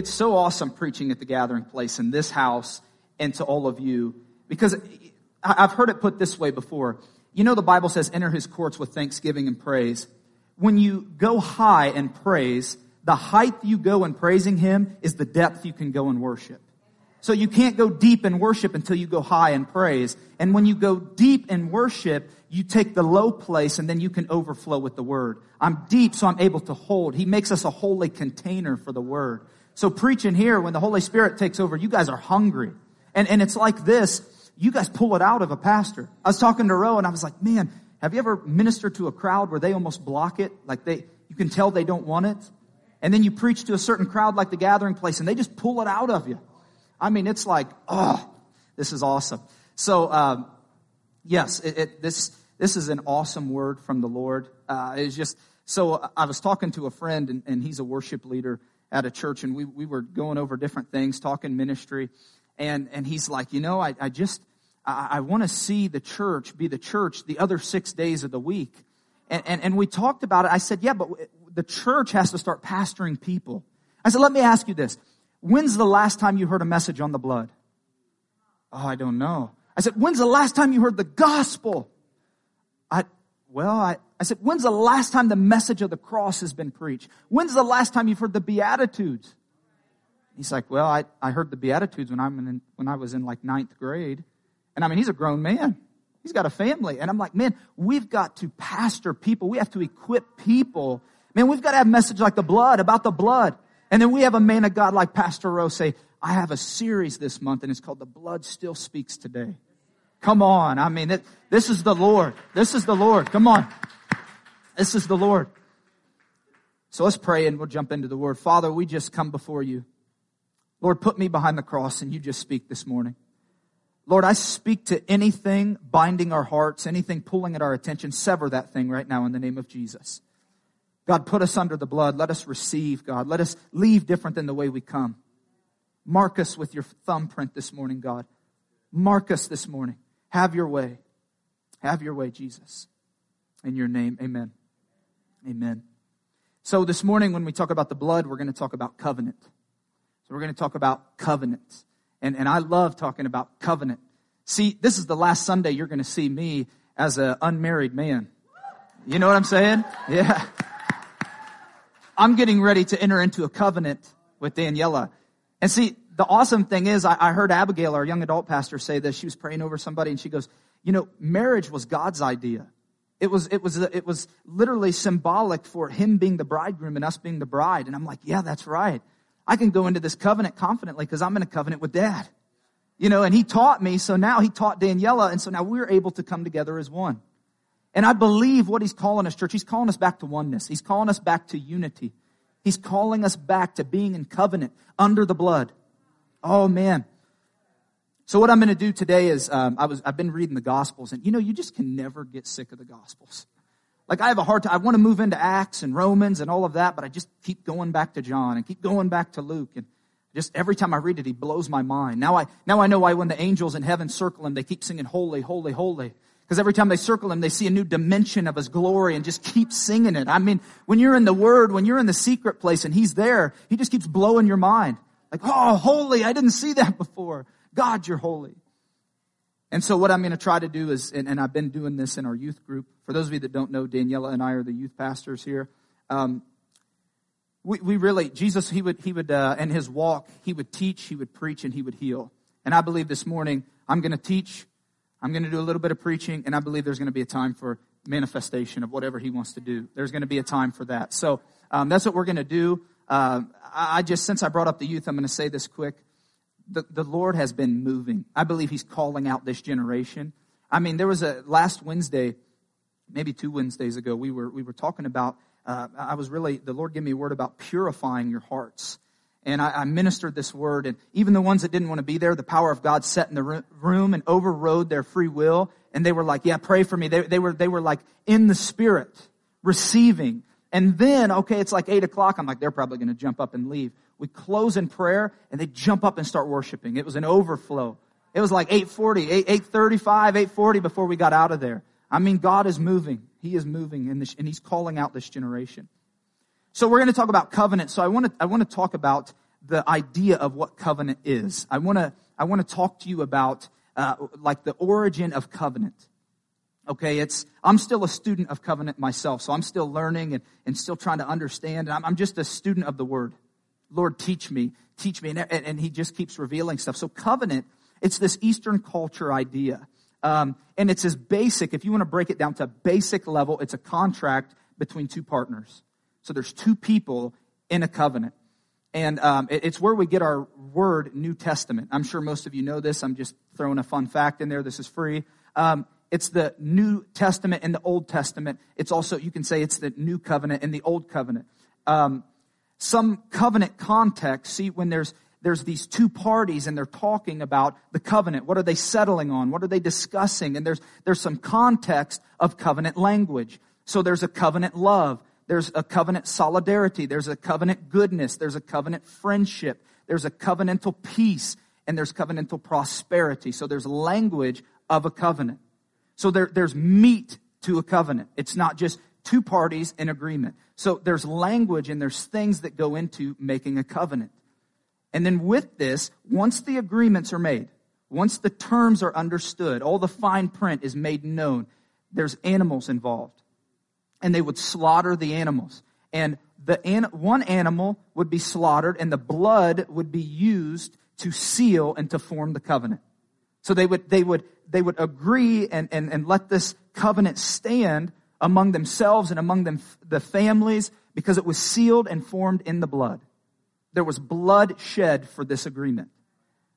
it's so awesome preaching at the gathering place in this house and to all of you because I've heard it put this way before. You know, the Bible says, enter his courts with thanksgiving and praise. When you go high in praise, the height you go in praising him is the depth you can go in worship. So you can't go deep in worship until you go high in praise. And when you go deep in worship, you take the low place and then you can overflow with the word. I'm deep, so I'm able to hold. He makes us a holy container for the word. So preaching here, when the Holy Spirit takes over, you guys are hungry. And, and it's like this. You guys pull it out of a pastor. I was talking to Roe and I was like, man, have you ever ministered to a crowd where they almost block it? Like they, you can tell they don't want it. And then you preach to a certain crowd like the gathering place and they just pull it out of you. I mean, it's like, oh, this is awesome. So, um, yes, it, it, this this is an awesome word from the Lord. Uh, it's just so I was talking to a friend, and, and, he's a worship leader at a church, and we we were going over different things, talking ministry, and and he's like, you know, I, I just I, I want to see the church be the church the other six days of the week, and, and and we talked about it. I said, yeah, but the church has to start pastoring people. I said, let me ask you this. When's the last time you heard a message on the blood? Oh, I don't know. I said, when's the last time you heard the gospel? I, well, I, I said, when's the last time the message of the cross has been preached? When's the last time you've heard the Beatitudes? He's like, well, I, I heard the Beatitudes when, I'm in, when I was in like ninth grade. And I mean, he's a grown man. He's got a family. And I'm like, man, we've got to pastor people. We have to equip people. Man, we've got to have message like the blood, about the blood. And then we have a man of God like Pastor Rose say, I have a series this month and it's called The Blood Still Speaks Today. Come on. I mean, it, this is the Lord. This is the Lord. Come on. This is the Lord. So let's pray and we'll jump into the word. Father, we just come before you. Lord, put me behind the cross and you just speak this morning. Lord, I speak to anything binding our hearts, anything pulling at our attention. Sever that thing right now in the name of Jesus. God, put us under the blood. Let us receive, God. Let us leave different than the way we come. Mark us with your thumbprint this morning, God. Mark us this morning. Have your way. Have your way, Jesus. In your name, amen. Amen. So this morning, when we talk about the blood, we're going to talk about covenant. So we're going to talk about covenant. And, and I love talking about covenant. See, this is the last Sunday you're going to see me as an unmarried man. You know what I'm saying? Yeah. I'm getting ready to enter into a covenant with Daniela. And see, the awesome thing is, I, I heard Abigail, our young adult pastor, say this. She was praying over somebody and she goes, you know, marriage was God's idea. It was, it was, it was literally symbolic for him being the bridegroom and us being the bride. And I'm like, yeah, that's right. I can go into this covenant confidently because I'm in a covenant with dad. You know, and he taught me, so now he taught Daniela, and so now we're able to come together as one. And I believe what he's calling us, church, he's calling us back to oneness. He's calling us back to unity. He's calling us back to being in covenant under the blood. Oh man. So what I'm going to do today is um, I was I've been reading the Gospels, and you know you just can never get sick of the Gospels. Like I have a hard time. I want to move into Acts and Romans and all of that, but I just keep going back to John and keep going back to Luke and just every time I read it, he blows my mind. Now I now I know why when the angels in heaven circle him, they keep singing holy, holy, holy. Because every time they circle him, they see a new dimension of his glory and just keep singing it. I mean, when you're in the Word, when you're in the secret place and he's there, he just keeps blowing your mind. Like, oh, holy, I didn't see that before. God, you're holy. And so what I'm going to try to do is, and, and, I've been doing this in our youth group. For those of you that don't know, Daniela and I are the youth pastors here. Um, we, we really, Jesus, he would, he would, uh, in his walk, he would teach, he would preach, and he would heal. And I believe this morning, I'm going to teach, I'm going to do a little bit of preaching, and I believe there's going to be a time for manifestation of whatever he wants to do. There's going to be a time for that. So um, that's what we're going to do. Uh, I just, since I brought up the youth, I'm going to say this quick. The, the Lord has been moving. I believe He's calling out this generation. I mean, there was a last Wednesday, maybe two Wednesdays ago, we were we were talking about. Uh, I was really the Lord gave me a word about purifying your hearts. And I, I, ministered this word, and even the ones that didn't want to be there, the power of God set in the room and overrode their free will. And they were like, "Yeah, pray for me." They, they were they were like in the spirit, receiving. And then, okay, it's like eight o'clock. I'm like, they're probably going to jump up and leave. We close in prayer, and they jump up and start worshiping. It was an overflow. It was like 8:40, 8, 8:35, 8:40 before we got out of there. I mean, God is moving. He is moving, in this, and He's calling out this generation. So we're going to talk about covenant. So I want to, I want to talk about the idea of what covenant is. I want to I want to talk to you about uh, like the origin of covenant. Okay, it's I'm still a student of covenant myself, so I'm still learning and, and still trying to understand. I'm, I'm just a student of the word. Lord, teach me, teach me, and, and He just keeps revealing stuff. So covenant, it's this Eastern culture idea, um, and it's as basic. If you want to break it down to basic level, it's a contract between two partners. So there's two people in a covenant. And um, it, it's where we get our word New Testament. I'm sure most of you know this. I'm just throwing a fun fact in there. This is free. Um, it's the New Testament and the Old Testament. It's also, you can say it's the New Covenant and the Old Covenant. Um, some covenant context, see, when there's, there's these two parties and they're talking about the covenant. What are they settling on? What are they discussing? And there's, there's some context of covenant language. So there's a covenant love. There's a covenant solidarity. There's a covenant goodness. There's a covenant friendship. There's a covenantal peace and there's covenantal prosperity. So there's language of a covenant. So there, there's meat to a covenant. It's not just two parties in agreement. So there's language and there's things that go into making a covenant. And then with this, once the agreements are made, once the terms are understood, all the fine print is made known, there's animals involved and they would slaughter the animals. And the an, one animal would be slaughtered and the blood would be used to seal and to form the covenant. So they would, they would, they would agree and, and, and let this covenant stand among themselves and among them, the families because it was sealed and formed in the blood. There was blood shed for this agreement.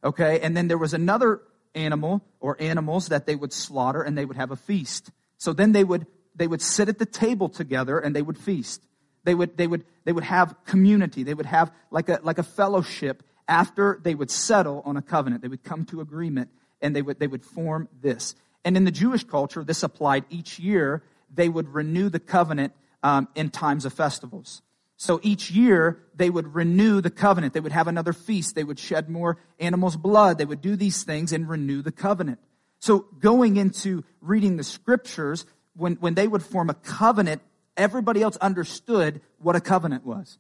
Okay. And then there was another animal or animals that they would slaughter and they would have a feast. So then they would they would sit at the table together and they would feast. They would, they would, they would have community. They would have like a, like a fellowship after they would settle on a covenant. They would come to agreement and they would, they would form this. And in the Jewish culture, this applied each year. They would renew the covenant um, in times of festivals. So each year they would renew the covenant. They would have another feast. They would shed more animals' blood. They would do these things and renew the covenant. So going into reading the scriptures, when, when they would form a covenant, everybody else understood what a covenant was.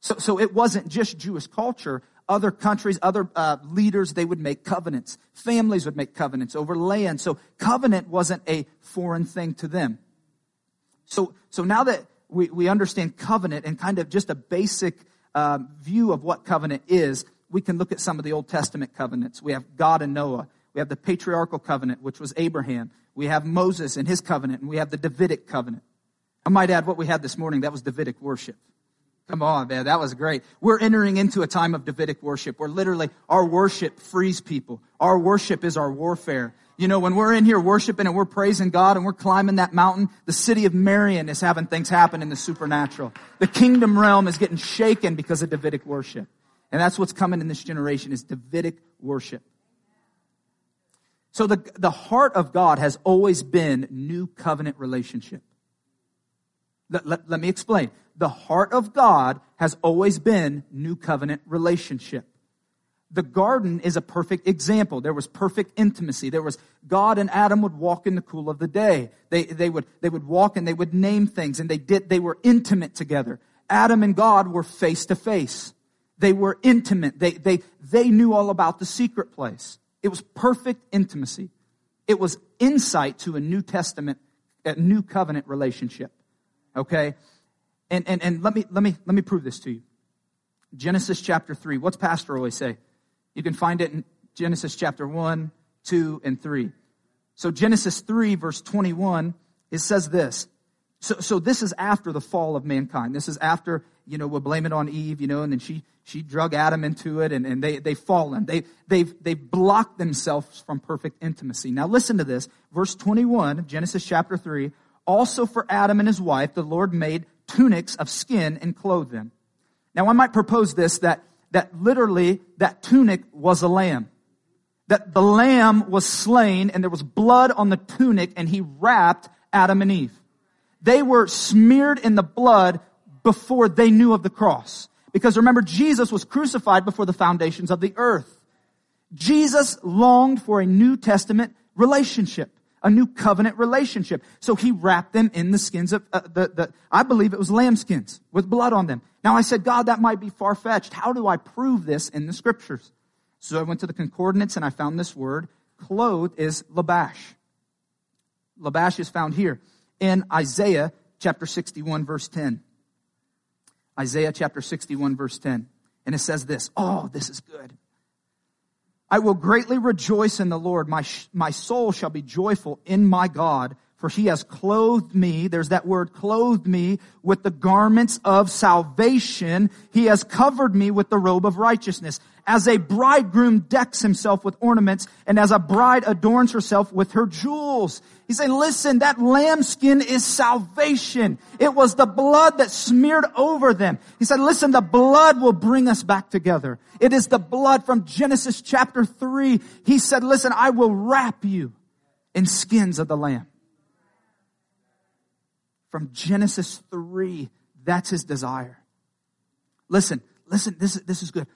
So, so it wasn't just Jewish culture. Other countries, other uh, leaders, they would make covenants. Families would make covenants over land. So covenant wasn't a foreign thing to them. So, so now that we, we understand covenant and kind of just a basic uh, view of what covenant is, we can look at some of the Old Testament covenants. We have God and Noah. We have the patriarchal covenant, which was Abraham. We have Moses and his covenant, and we have the Davidic covenant. I might add what we had this morning, that was Davidic worship. Come on, man, that was great. We're entering into a time of Davidic worship where literally our worship frees people. Our worship is our warfare. You know, when we're in here worshiping and we're praising God and we're climbing that mountain, the city of Marion is having things happen in the supernatural. The kingdom realm is getting shaken because of Davidic worship. And that's what's coming in this generation is Davidic worship. So the, the heart of God has always been new covenant relationship. Let, let, let me explain. The heart of God has always been new covenant relationship. The garden is a perfect example. There was perfect intimacy. There was God and Adam would walk in the cool of the day. They, they would, they would walk and they would name things and they did, they were intimate together. Adam and God were face to face. They were intimate. They, they, they knew all about the secret place. It was perfect intimacy. It was insight to a New Testament, a new covenant relationship. Okay? And, and, and let me, let me, let me prove this to you. Genesis chapter 3. What's pastor always say? You can find it in Genesis chapter 1, 2, and 3. So Genesis 3 verse 21, it says this. So, so this is after the fall of mankind. This is after, you know, we'll blame it on Eve, you know, and then she, she drug Adam into it and, and they, they've fallen. They, they've, they've blocked themselves from perfect intimacy. Now listen to this. Verse 21, Genesis chapter 3. Also for Adam and his wife, the Lord made tunics of skin and clothed them. Now I might propose this, that, that literally that tunic was a lamb. That the lamb was slain and there was blood on the tunic and he wrapped Adam and Eve. They were smeared in the blood before they knew of the cross. Because remember, Jesus was crucified before the foundations of the earth. Jesus longed for a New Testament relationship, a new covenant relationship. So he wrapped them in the skins of uh, the, the, I believe it was lamb skins with blood on them. Now I said, God, that might be far fetched. How do I prove this in the scriptures? So I went to the concordance and I found this word. Clothed is labash. Labash is found here in Isaiah chapter 61 verse 10. Isaiah chapter 61 verse 10. And it says this. Oh, this is good. I will greatly rejoice in the Lord. My, my soul shall be joyful in my God, for he has clothed me, there's that word, clothed me with the garments of salvation. He has covered me with the robe of righteousness. As a bridegroom decks himself with ornaments, and as a bride adorns herself with her jewels. He said, listen, that lambskin is salvation. It was the blood that smeared over them. He said, listen, the blood will bring us back together. It is the blood from Genesis chapter 3. He said, listen, I will wrap you in skins of the lamb from Genesis 3. That's his desire. Listen, listen, this, this is good.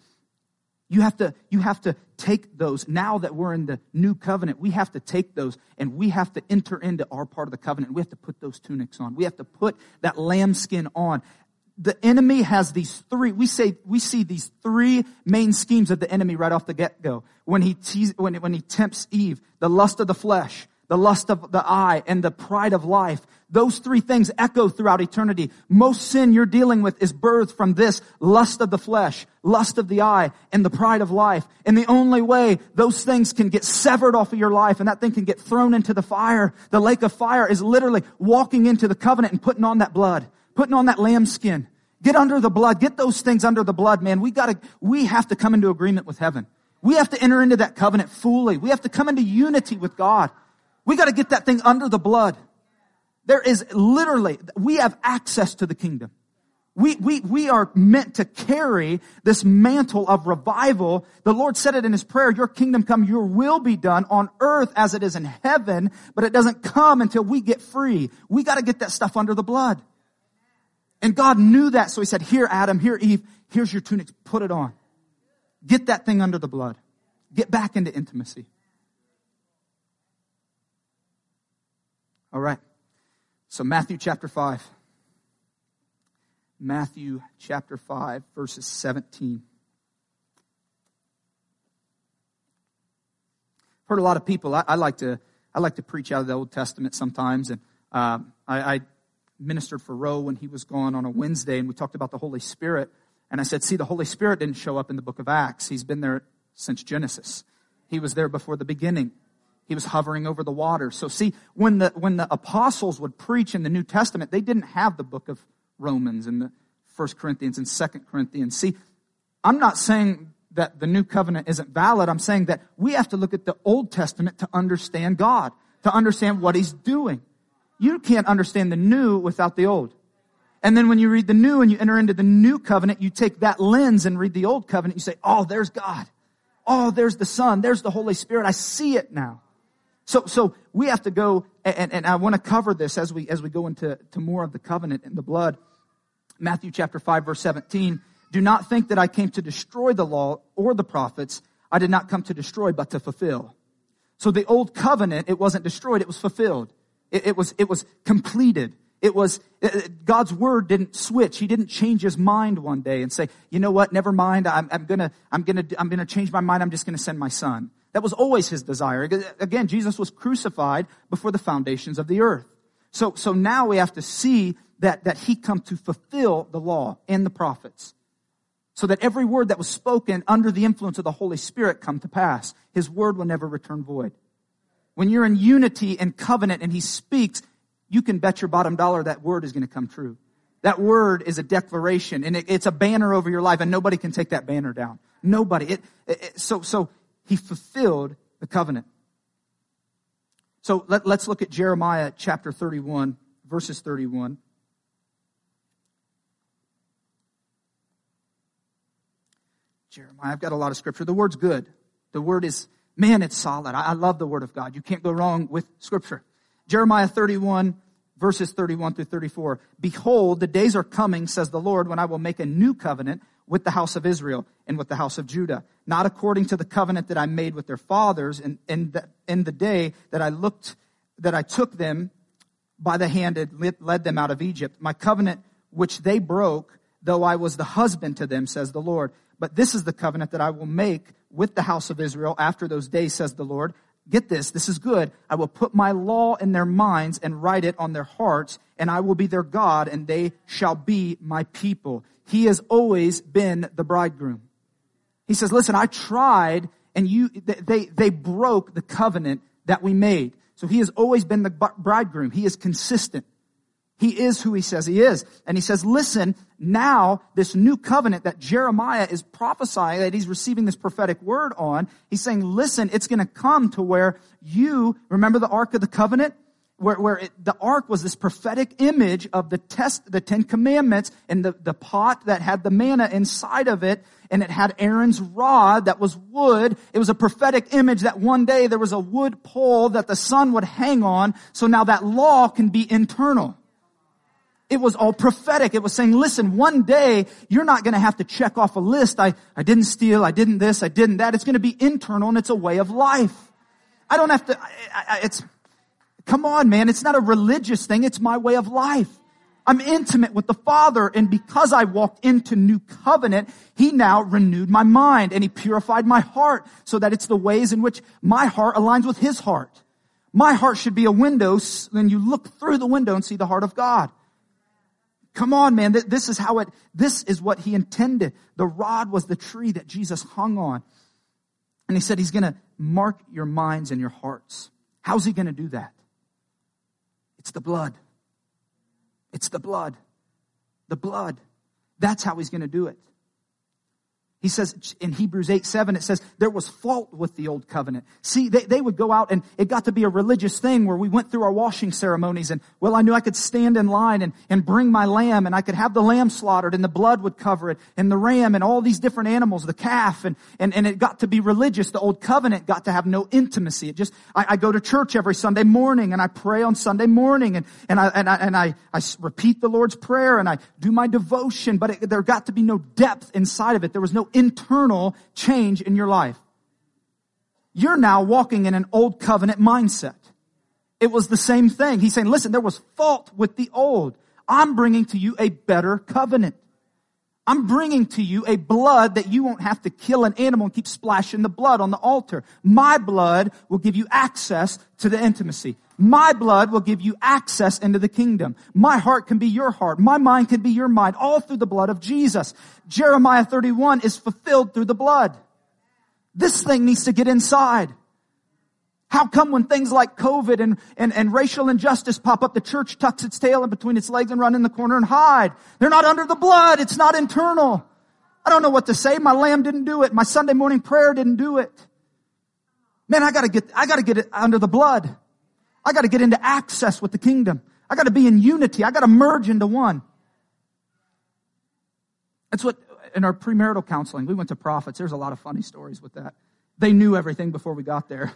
You have to, you have to take those. Now that we're in the new covenant, we have to take those and we have to enter into our part of the covenant. We have to put those tunics on. We have to put that lambskin on. The enemy has these three, we say, we see these three main schemes of the enemy right off the get-go. When he tease, when, when he tempts Eve, the lust of the flesh, the lust of the eye, and the pride of life. Those three things echo throughout eternity. Most sin you're dealing with is birthed from this lust of the flesh, lust of the eye, and the pride of life. And the only way those things can get severed off of your life and that thing can get thrown into the fire, the lake of fire is literally walking into the covenant and putting on that blood, putting on that lamb skin. Get under the blood. Get those things under the blood, man. We gotta, we have to come into agreement with heaven. We have to enter into that covenant fully. We have to come into unity with God. We gotta get that thing under the blood. There is literally, we have access to the kingdom. We, we, we are meant to carry this mantle of revival. The Lord said it in His prayer, your kingdom come, your will be done on earth as it is in heaven, but it doesn't come until we get free. We gotta get that stuff under the blood. And God knew that, so He said, here Adam, here Eve, here's your tunics, put it on. Get that thing under the blood. Get back into intimacy. All right. So Matthew chapter 5. Matthew chapter 5, verses 17. I've Heard a lot of people. I, I, like to I like to preach out of the Old Testament sometimes, and uh, I, I ministered for Roe when he was gone on a Wednesday, and we talked about the Holy Spirit. And I said, "See, the Holy Spirit didn't show up in the Book of Acts. He's been there since Genesis. He was there before the beginning. He was hovering over the water. So see, when the, when the apostles would preach in the New Testament, they didn't have the book of Romans and the First Corinthians and Second Corinthians. See, I'm not saying that the new covenant isn't valid. I'm saying that we have to look at the Old Testament to understand God, to understand what He's doing. You can't understand the new without the old. And then when you read the new and you enter into the new covenant, you take that lens and read the old covenant. You say, oh, there's God. Oh, there's the Son. There's the Holy Spirit. I see it now. So, so we have to go, and, and I want to cover this as we, as we go into to more of the covenant and the blood. Matthew chapter 5 verse 17. Do not think that I came to destroy the law or the prophets. I did not come to destroy, but to fulfill. So the old covenant, it wasn't destroyed, it was fulfilled. It, it was, it was completed. It was, it, God's word didn't switch. He didn't change his mind one day and say, you know what, never mind, I'm, I'm gonna, I'm gonna, I'm gonna change my mind, I'm just gonna send my son. That was always his desire. Again, Jesus was crucified before the foundations of the earth. So, so now we have to see that, that he come to fulfill the law and the prophets. So that every word that was spoken under the influence of the Holy Spirit come to pass. His word will never return void. When you're in unity and covenant and he speaks, you can bet your bottom dollar that word is going to come true. That word is a declaration and it, it's a banner over your life and nobody can take that banner down. Nobody. It, it, so, so he fulfilled the covenant. So let, us look at Jeremiah chapter 31, verses 31. Jeremiah, I've got a lot of scripture. The word's good. The word is, man, it's solid. I, I love the word of God. You can't go wrong with scripture. Jeremiah 31, verses 31 through 34. Behold, the days are coming, says the Lord, when I will make a new covenant with the house of Israel and with the house of Judah, not according to the covenant that I made with their fathers in, in, the, in the day that I looked that I took them by the hand and led them out of Egypt. My covenant which they broke, though I was the husband to them, says the Lord. But this is the covenant that I will make with the house of Israel after those days, says the Lord. Get this, this is good. I will put my law in their minds and write it on their hearts, and I will be their God, and they shall be my people. He has always been the bridegroom. He says, listen, I tried, and you, they, they broke the covenant that we made. So he has always been the bridegroom. He is consistent. He is who he says he is. And he says, listen, now this new covenant that Jeremiah is prophesying, that he's receiving this prophetic word on, he's saying, listen, it's going to come to where you, remember the Ark of the Covenant? Where, where it, the ark was this prophetic image of the test, the Ten Commandments, and the, the pot that had the manna inside of it, and it had Aaron's rod that was wood. It was a prophetic image that one day there was a wood pole that the Son would hang on, so now that law can be internal. It was all prophetic. It was saying, listen, one day you're not going to have to check off a list. I, I didn't steal. I didn't this. I didn't that. It's going to be internal and it's a way of life. I don't have to, I, I, it's, come on, man. It's not a religious thing. It's my way of life. I'm intimate with the Father, and because I walked into new covenant, He now renewed my mind and He purified my heart so that it's the ways in which my heart aligns with His heart. My heart should be a window, then you look through the window and see the heart of God. Come on, man. This is how it, this is what he intended. The rod was the tree that Jesus hung on. And he said he's going to mark your minds and your hearts. How's he going to do that? It's the blood. It's the blood. The blood. That's how he's going to do it. He says in Hebrews 8, 7, it says there was fault with the old covenant. See, they, they would go out and it got to be a religious thing where we went through our washing ceremonies and, well, I knew I could stand in line and, and bring my lamb and I could have the lamb slaughtered and the blood would cover it and the ram and all these different animals, the calf and, and, and it got to be religious. The old covenant got to have no intimacy. It just, I, I go to church every Sunday morning and I pray on Sunday morning and, and I, and I, and I, I repeat the Lord's prayer and I do my devotion, but it, there got to be no depth inside of it. There was no internal change in your life. You're now walking in an old covenant mindset. It was the same thing. He's saying, listen, there was fault with the old. I'm bringing to you a better covenant. I'm bringing to you a blood that you won't have to kill an animal and keep splashing the blood on the altar. My blood will give you access to the intimacy. My blood will give you access into the kingdom. My heart can be your heart. My mind can be your mind, all through the blood of Jesus. Jeremiah 31 is fulfilled through the blood. This thing needs to get inside. How come when things like COVID and, and, and racial injustice pop up, the church tucks its tail in between its legs and run in the corner and hide? They're not under the blood. It's not internal. I don't know what to say. My lamb didn't do it. My Sunday morning prayer didn't do it. Man, I gotta get, I gotta get it under the blood. I gotta get into access with the kingdom. I gotta be in unity. I gotta merge into one. That's what, in our premarital counseling, we went to prophets. There's a lot of funny stories with that. They knew everything before we got there.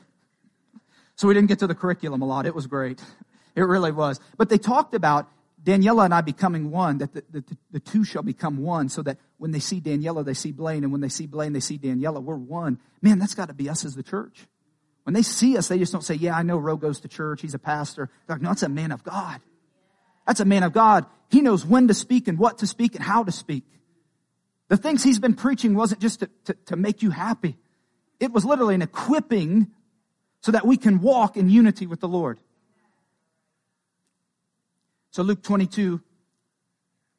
So we didn't get to the curriculum a lot. It was great. It really was. But they talked about Daniela and I becoming one, that the, the, the, two shall become one, so that when they see Daniela, they see Blaine, and when they see Blaine, they see Daniela. We're one. Man, that's got to be us as the church. When they see us, they just don't say, yeah, I know Roe goes to church, he's a pastor. They're like, no, that's a man of God. That's a man of God. He knows when to speak and what to speak and how to speak. The things he's been preaching wasn't just to, to, to make you happy. It was literally an equipping so that we can walk in unity with the Lord. So Luke 22,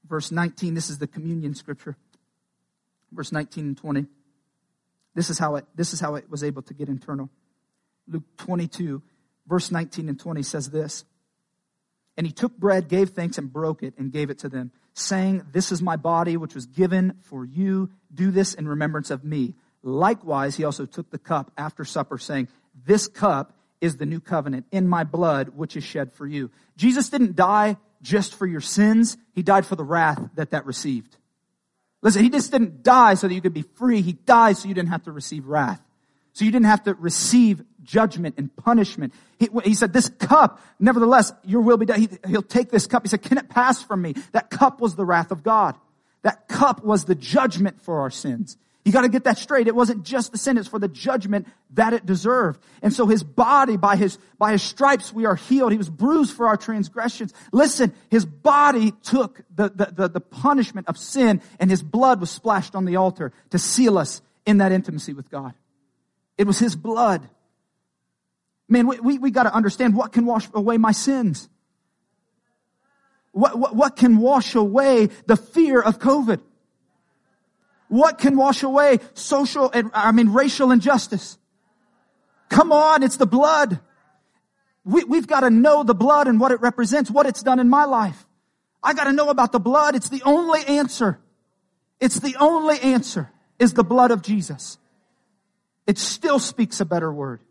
verse 19, this is the communion scripture. Verse 19 and 20. This is how it, this is how it was able to get internal. Luke 22, verse 19 and 20 says this. And he took bread, gave thanks, and broke it, and gave it to them, saying, This is my body, which was given for you. Do this in remembrance of me. Likewise, he also took the cup after supper, saying, this cup is the new covenant in my blood, which is shed for you. Jesus didn't die just for your sins. He died for the wrath that that received. Listen, he just didn't die so that you could be free. He died so you didn't have to receive wrath. So you didn't have to receive judgment and punishment. He, he said, this cup, nevertheless, your will be done. He, he'll take this cup. He said, can it pass from me? That cup was the wrath of God. That cup was the judgment for our sins. You got to get that straight. It wasn't just the sentence for the judgment that it deserved. And so his body, by his, by his stripes, we are healed. He was bruised for our transgressions. Listen, his body took the, the, the, the punishment of sin and his blood was splashed on the altar to seal us in that intimacy with God. It was his blood. Man, we, we, we got to understand what can wash away my sins. What, what, what can wash away the fear of COVID? What can wash away social and, I mean, racial injustice? Come on, it's the blood. We, we've got to know the blood and what it represents, what it's done in my life. I got to know about the blood. It's the only answer. It's the only answer is the blood of Jesus. It still speaks a better word.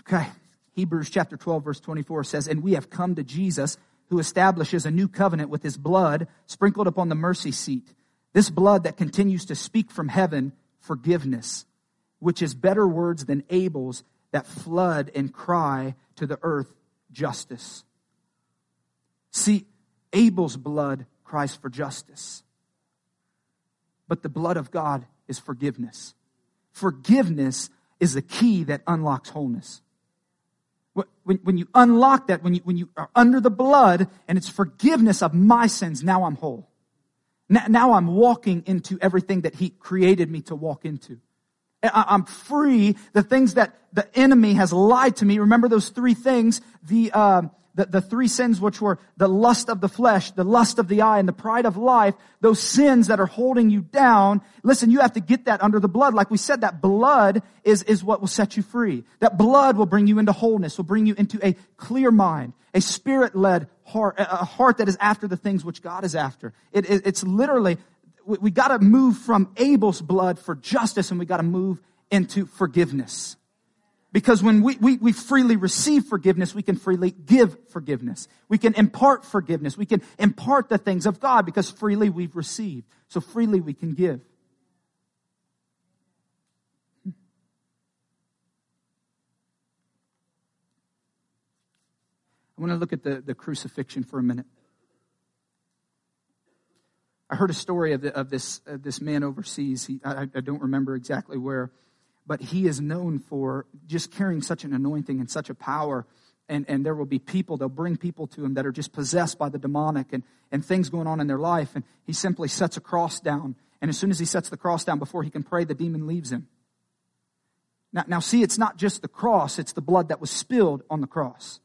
Okay. Hebrews chapter 12 verse 24 says, and we have come to Jesus who establishes a new covenant with his blood sprinkled upon the mercy seat. This blood that continues to speak from heaven forgiveness, which is better words than Abel's that flood and cry to the earth justice. See, Abel's blood cries for justice. But the blood of God is forgiveness. Forgiveness is the key that unlocks wholeness. When, when you unlock that, when you, when you are under the blood and it's forgiveness of my sins, now I'm whole. Now, now I'm walking into everything that He created me to walk into. I'm free. The things that the enemy has lied to me. Remember those three things. The, um, the, the three sins which were the lust of the flesh, the lust of the eye, and the pride of life, those sins that are holding you down, listen, you have to get that under the blood. Like we said, that blood is, is what will set you free. That blood will bring you into wholeness, will bring you into a clear mind, a spirit-led heart, a heart that is after the things which God is after. It, it, it's literally, we, we gotta move from Abel's blood for justice and we gotta move into forgiveness. Because when we, we, we freely receive forgiveness, we can freely give forgiveness. We can impart forgiveness. We can impart the things of God because freely we've received. So freely we can give. I want to look at the, the crucifixion for a minute. I heard a story of, the, of this, of this man overseas. He, I, I don't remember exactly where but he is known for just carrying such an anointing and such a power. And, and there will be people, they'll bring people to him that are just possessed by the demonic and, and things going on in their life. And he simply sets a cross down. And as soon as he sets the cross down, before he can pray, the demon leaves him. Now, now see, it's not just the cross, it's the blood that was spilled on the cross.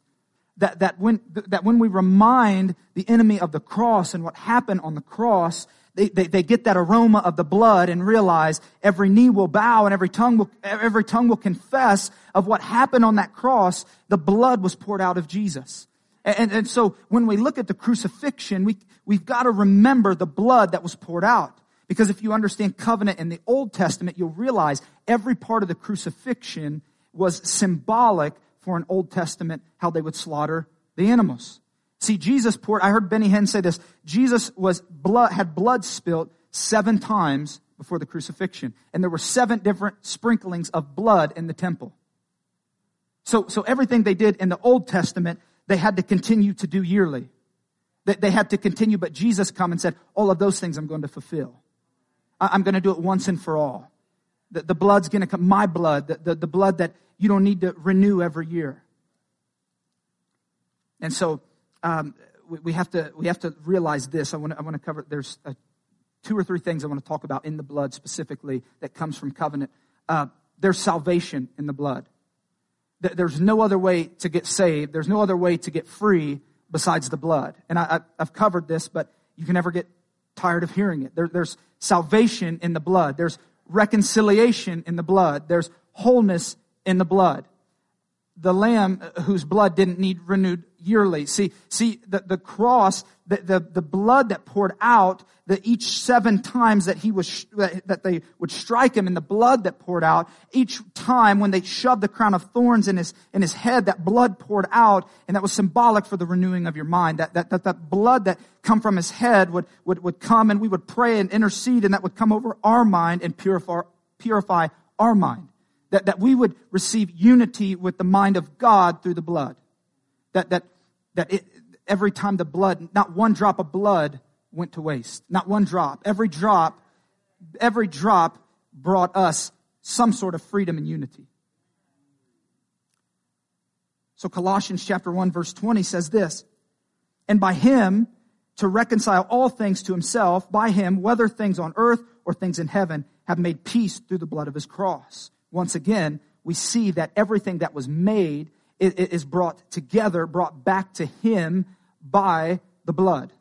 That, that, when, that when we remind the enemy of the cross and what happened on the cross, they, they, they, get that aroma of the blood and realize every knee will bow and every tongue will, every tongue will confess of what happened on that cross. The blood was poured out of Jesus. And, and so when we look at the crucifixion, we, we've got to remember the blood that was poured out. Because if you understand covenant in the Old Testament, you'll realize every part of the crucifixion was symbolic for an Old Testament, how they would slaughter the animals. See, Jesus poured, I heard Benny Hinn say this, Jesus was blood, had blood spilt seven times before the crucifixion. And there were seven different sprinklings of blood in the temple. So, so everything they did in the Old Testament, they had to continue to do yearly. They, they had to continue, but Jesus come and said, all of those things I'm going to fulfill. I, I'm going to do it once and for all. The, the blood's going to come, my blood, the, the, the blood that you don't need to renew every year. And so, um, we, we, have to we have to realize this. I want to, I want to cover. There's a, two or three things I want to talk about in the blood specifically that comes from covenant. Uh, there's salvation in the blood. There's no other way to get saved. There's no other way to get free besides the blood. And I, have covered this, but you can never get tired of hearing it. There, there's salvation in the blood. There's reconciliation in the blood. There's wholeness in the blood the lamb uh, whose blood didn't need renewed yearly. See, see, the, the cross, the, the, the blood that poured out, the each seven times that he was, that they would strike him and the blood that poured out, each time when they shoved the crown of thorns in his, in his head, that blood poured out and that was symbolic for the renewing of your mind. That, that, that, that blood that come from his head would, would, would come and we would pray and intercede and that would come over our mind and purify, purify our mind. That, that we would receive unity with the mind of God through the blood. That, that, that it, every time the blood, not one drop of blood went to waste. Not one drop. Every drop, every drop brought us some sort of freedom and unity. So Colossians chapter 1 verse 20 says this, and by him to reconcile all things to himself, by him, whether things on earth or things in heaven, have made peace through the blood of his cross. Once again, we see that everything that was made is brought together, brought back to him by the blood.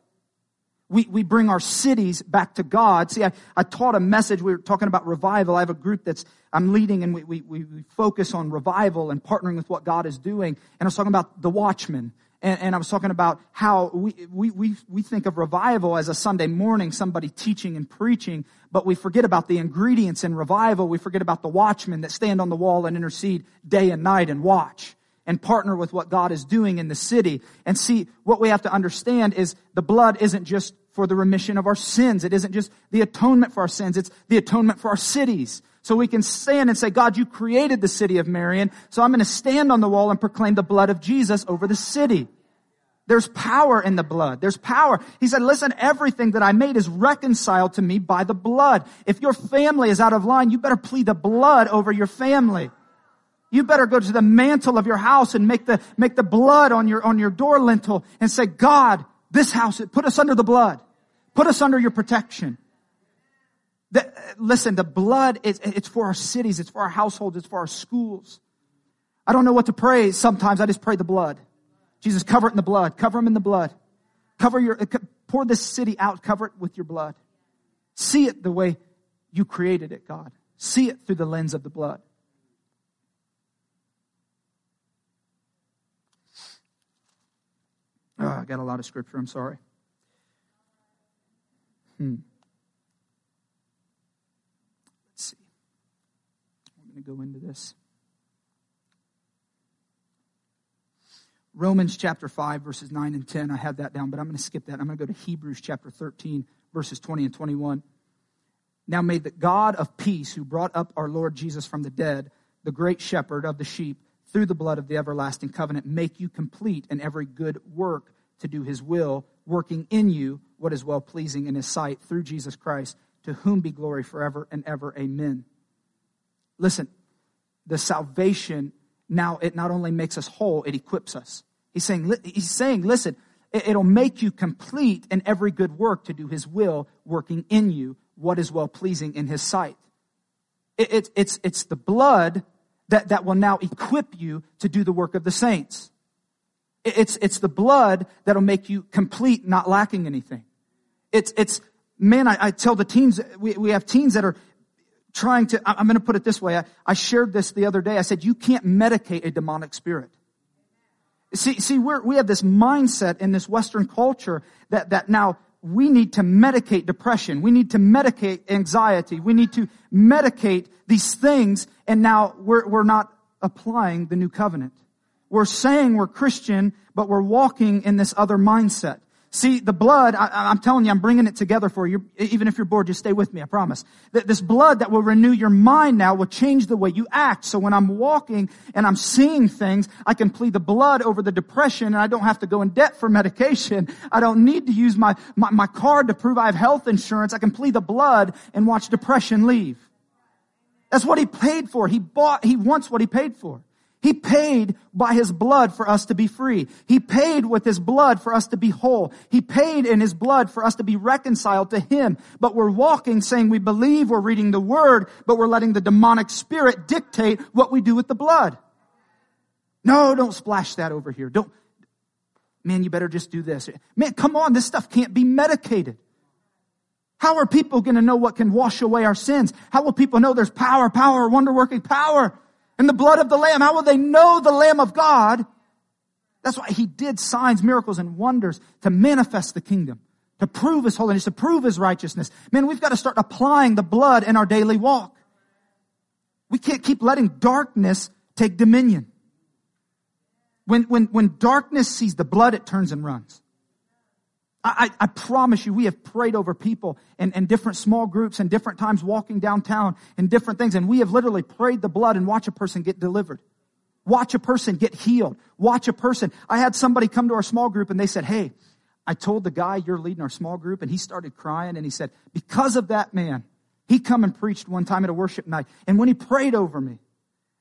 We, we bring our cities back to God. See, I, I taught a message. We were talking about revival. I have a group that's I'm leading and we, we, we focus on revival and partnering with what God is doing. And I was talking about the watchman. And, and I was talking about how we, we, we, we think of revival as a Sunday morning, somebody teaching and preaching, but we forget about the ingredients in revival. We forget about the watchmen that stand on the wall and intercede day and night and watch and partner with what God is doing in the city. And see, what we have to understand is the blood isn't just for the remission of our sins. It isn't just the atonement for our sins. It's the atonement for our cities. So we can stand and say, God, you created the city of Marion. So I'm going to stand on the wall and proclaim the blood of Jesus over the city. There's power in the blood. There's power. He said, listen, everything that I made is reconciled to me by the blood. If your family is out of line, you better plead the blood over your family. You better go to the mantle of your house and make the, make the blood on your, on your door lintel and say, God, this house, put us under the blood. Put us under your protection. The, listen, the blood, is, it's for our cities, it's for our households, it's for our schools. I don't know what to pray. Sometimes I just pray the blood. Jesus, cover it in the blood. Cover them in the blood. Cover your, pour this city out. Cover it with your blood. See it the way you created it, God. See it through the lens of the blood. Oh, I got a lot of scripture. I'm sorry. Hmm. Let's see. I'm to go into this. Romans chapter 5, verses 9 and 10. I have that down, but I'm going to skip that. I'm going to go to Hebrews chapter 13, verses 20 and 21. Now may the God of peace, who brought up our Lord Jesus from the dead, the great shepherd of the sheep, through the blood of the everlasting covenant, make you complete in every good work to do his will, working in you what is well pleasing in his sight through Jesus Christ, to whom be glory forever and ever. Amen. Listen, the salvation now it not only makes us whole, it equips us. He's saying, he's saying, listen, it'll make you complete in every good work to do his will, working in you what is well pleasing in his sight. It, it, it's, it's the blood that, that will now equip you to do the work of the saints. It, it's, it's the blood that'll make you complete, not lacking anything. It's, it's, man, I, I tell the teens, we, we have teens that are trying to, I'm going to put it this way. I, I shared this the other day. I said, you can't medicate a demonic spirit. See, see, we're, we have this mindset in this Western culture that, that now we need to medicate depression. We need to medicate anxiety. We need to medicate these things. And now we're, we're not applying the new covenant. We're saying we're Christian, but we're walking in this other mindset. See, the blood, I, am telling you, I'm bringing it together for you. Even if you're bored, just stay with me, I promise. That this blood that will renew your mind now will change the way you act. So when I'm walking and I'm seeing things, I can plead the blood over the depression and I don't have to go in debt for medication. I don't need to use my, my, my card to prove I have health insurance. I can plead the blood and watch depression leave. That's what he paid for. He bought, he wants what he paid for. He paid by his blood for us to be free. He paid with his blood for us to be whole. He paid in his blood for us to be reconciled to him. But we're walking saying we believe we're reading the word, but we're letting the demonic spirit dictate what we do with the blood. No, don't splash that over here. Don't, man, you better just do this. Man, come on, this stuff can't be medicated. How are people going to know what can wash away our sins? How will people know there's power, power, wonder working power? And the blood of the Lamb. How will they know the Lamb of God? That's why he did signs, miracles, and wonders to manifest the kingdom, to prove his holiness, to prove his righteousness. Man, we've got to start applying the blood in our daily walk. We can't keep letting darkness take dominion. When, when, when darkness sees the blood, it turns and runs. I, I, promise you, we have prayed over people in, in different small groups and different times walking downtown and different things. And we have literally prayed the blood and watch a person get delivered. Watch a person get healed. Watch a person. I had somebody come to our small group and they said, Hey, I told the guy, you're leading our small group, and he started crying and he said, because of that man, he come and preached one time at a worship night. And when he prayed over me,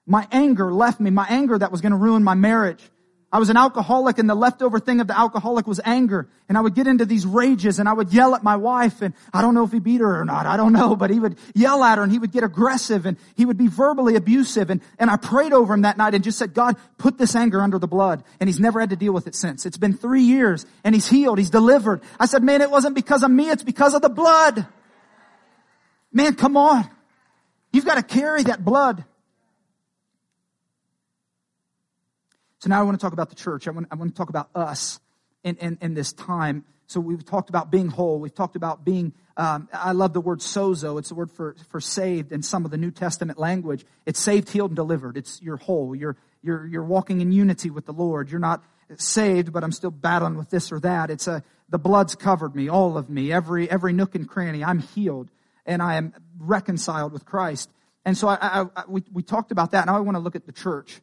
my anger left me, my anger that was going to ruin my marriage. I was an alcoholic and the leftover thing of the alcoholic was anger. And I would get into these rages and I would yell at my wife and I don't know if he beat her or not. I don't know, but he would yell at her and he would get aggressive and he would be verbally abusive. And, and I prayed over him that night and just said, God, put this anger under the blood. And he's never had to deal with it since. It's been three years and he's healed. He's delivered. I said, man, it wasn't because of me. It's because of the blood. Man, come on. You've got to carry that blood. So now I want to talk about the church. I want, I want to talk about us in, in, in this time. So we've talked about being whole. We've talked about being, um, I love the word sozo. It's the word for, for saved in some of the New Testament language. It's saved, healed, and delivered. It's you're whole. You're, you're, you're walking in unity with the Lord. You're not saved, but I'm still battling with this or that. It's a, the blood's covered me, all of me, every, every nook and cranny. I'm healed and I am reconciled with Christ. And so I, I, I we, we talked about that. Now I want to look at the church.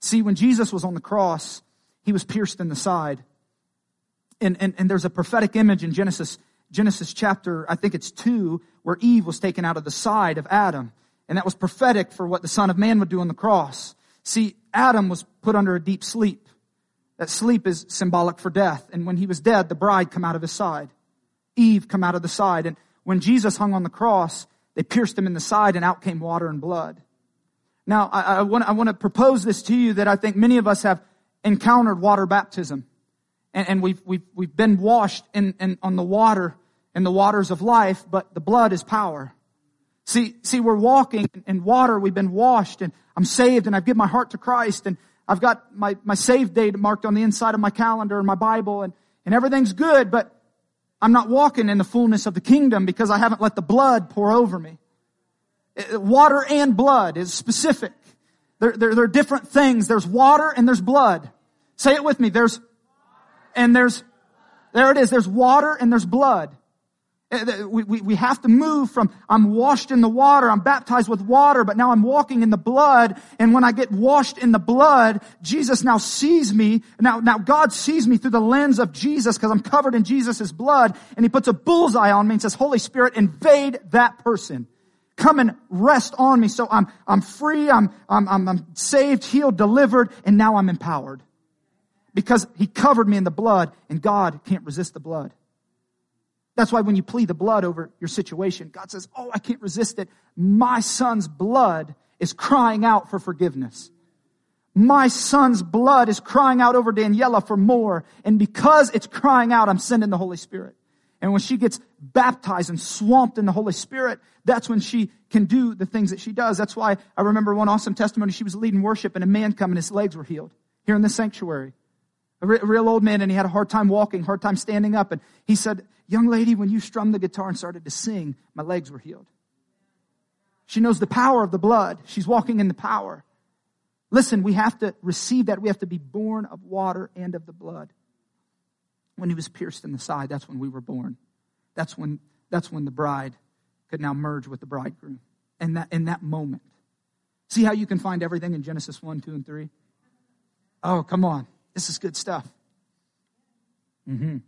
See, when Jesus was on the cross, he was pierced in the side. And, and, and there's a prophetic image in Genesis, Genesis chapter, I think it's two, where Eve was taken out of the side of Adam. And that was prophetic for what the Son of Man would do on the cross. See, Adam was put under a deep sleep. That sleep is symbolic for death. And when he was dead, the bride come out of his side. Eve come out of the side. And when Jesus hung on the cross, they pierced him in the side and out came water and blood. Now, I, I, want, I want to propose this to you that I think many of us have encountered water baptism. And, and we've, we've, we've been washed in, in, on the water, in the waters of life, but the blood is power. See, see, we're walking in water, we've been washed, and I'm saved, and I've given my heart to Christ, and I've got my, my saved date marked on the inside of my calendar and my Bible, and, and everything's good, but I'm not walking in the fullness of the kingdom because I haven't let the blood pour over me. Uh, water and blood is specific. There, there, there are different things. There's water and there's blood. Say it with me. There's, and there's, there it is. There's water and there's blood. Uh, we, we, we have to move from, I'm washed in the water, I'm baptized with water, but now I'm walking in the blood. And when I get washed in the blood, Jesus now sees me. Now, now God sees me through the lens of Jesus because I'm covered in Jesus' blood. And he puts a bullseye on me and says, Holy Spirit, invade that person. Come and rest on me. So I'm, I'm free. I'm, I'm, I'm, saved, healed, delivered, and now I'm empowered. Because he covered me in the blood and God can't resist the blood. That's why when you plead the blood over your situation, God says, Oh, I can't resist it. My son's blood is crying out for forgiveness. My son's blood is crying out over Daniela for more. And because it's crying out, I'm sending the Holy Spirit. And when she gets baptized and swamped in the Holy Spirit, that's when she can do the things that she does. That's why I remember one awesome testimony. She was leading worship and a man come and his legs were healed here in the sanctuary. A real old man and he had a hard time walking, hard time standing up. And he said, young lady, when you strummed the guitar and started to sing, my legs were healed. She knows the power of the blood. She's walking in the power. Listen, we have to receive that. We have to be born of water and of the blood. When he was pierced in the side, that's when we were born. That's when, that's when the bride could now merge with the bridegroom. And that, in that moment. See how you can find everything in Genesis 1, 2, and 3? Oh, come on. This is good stuff. Mm-hmm.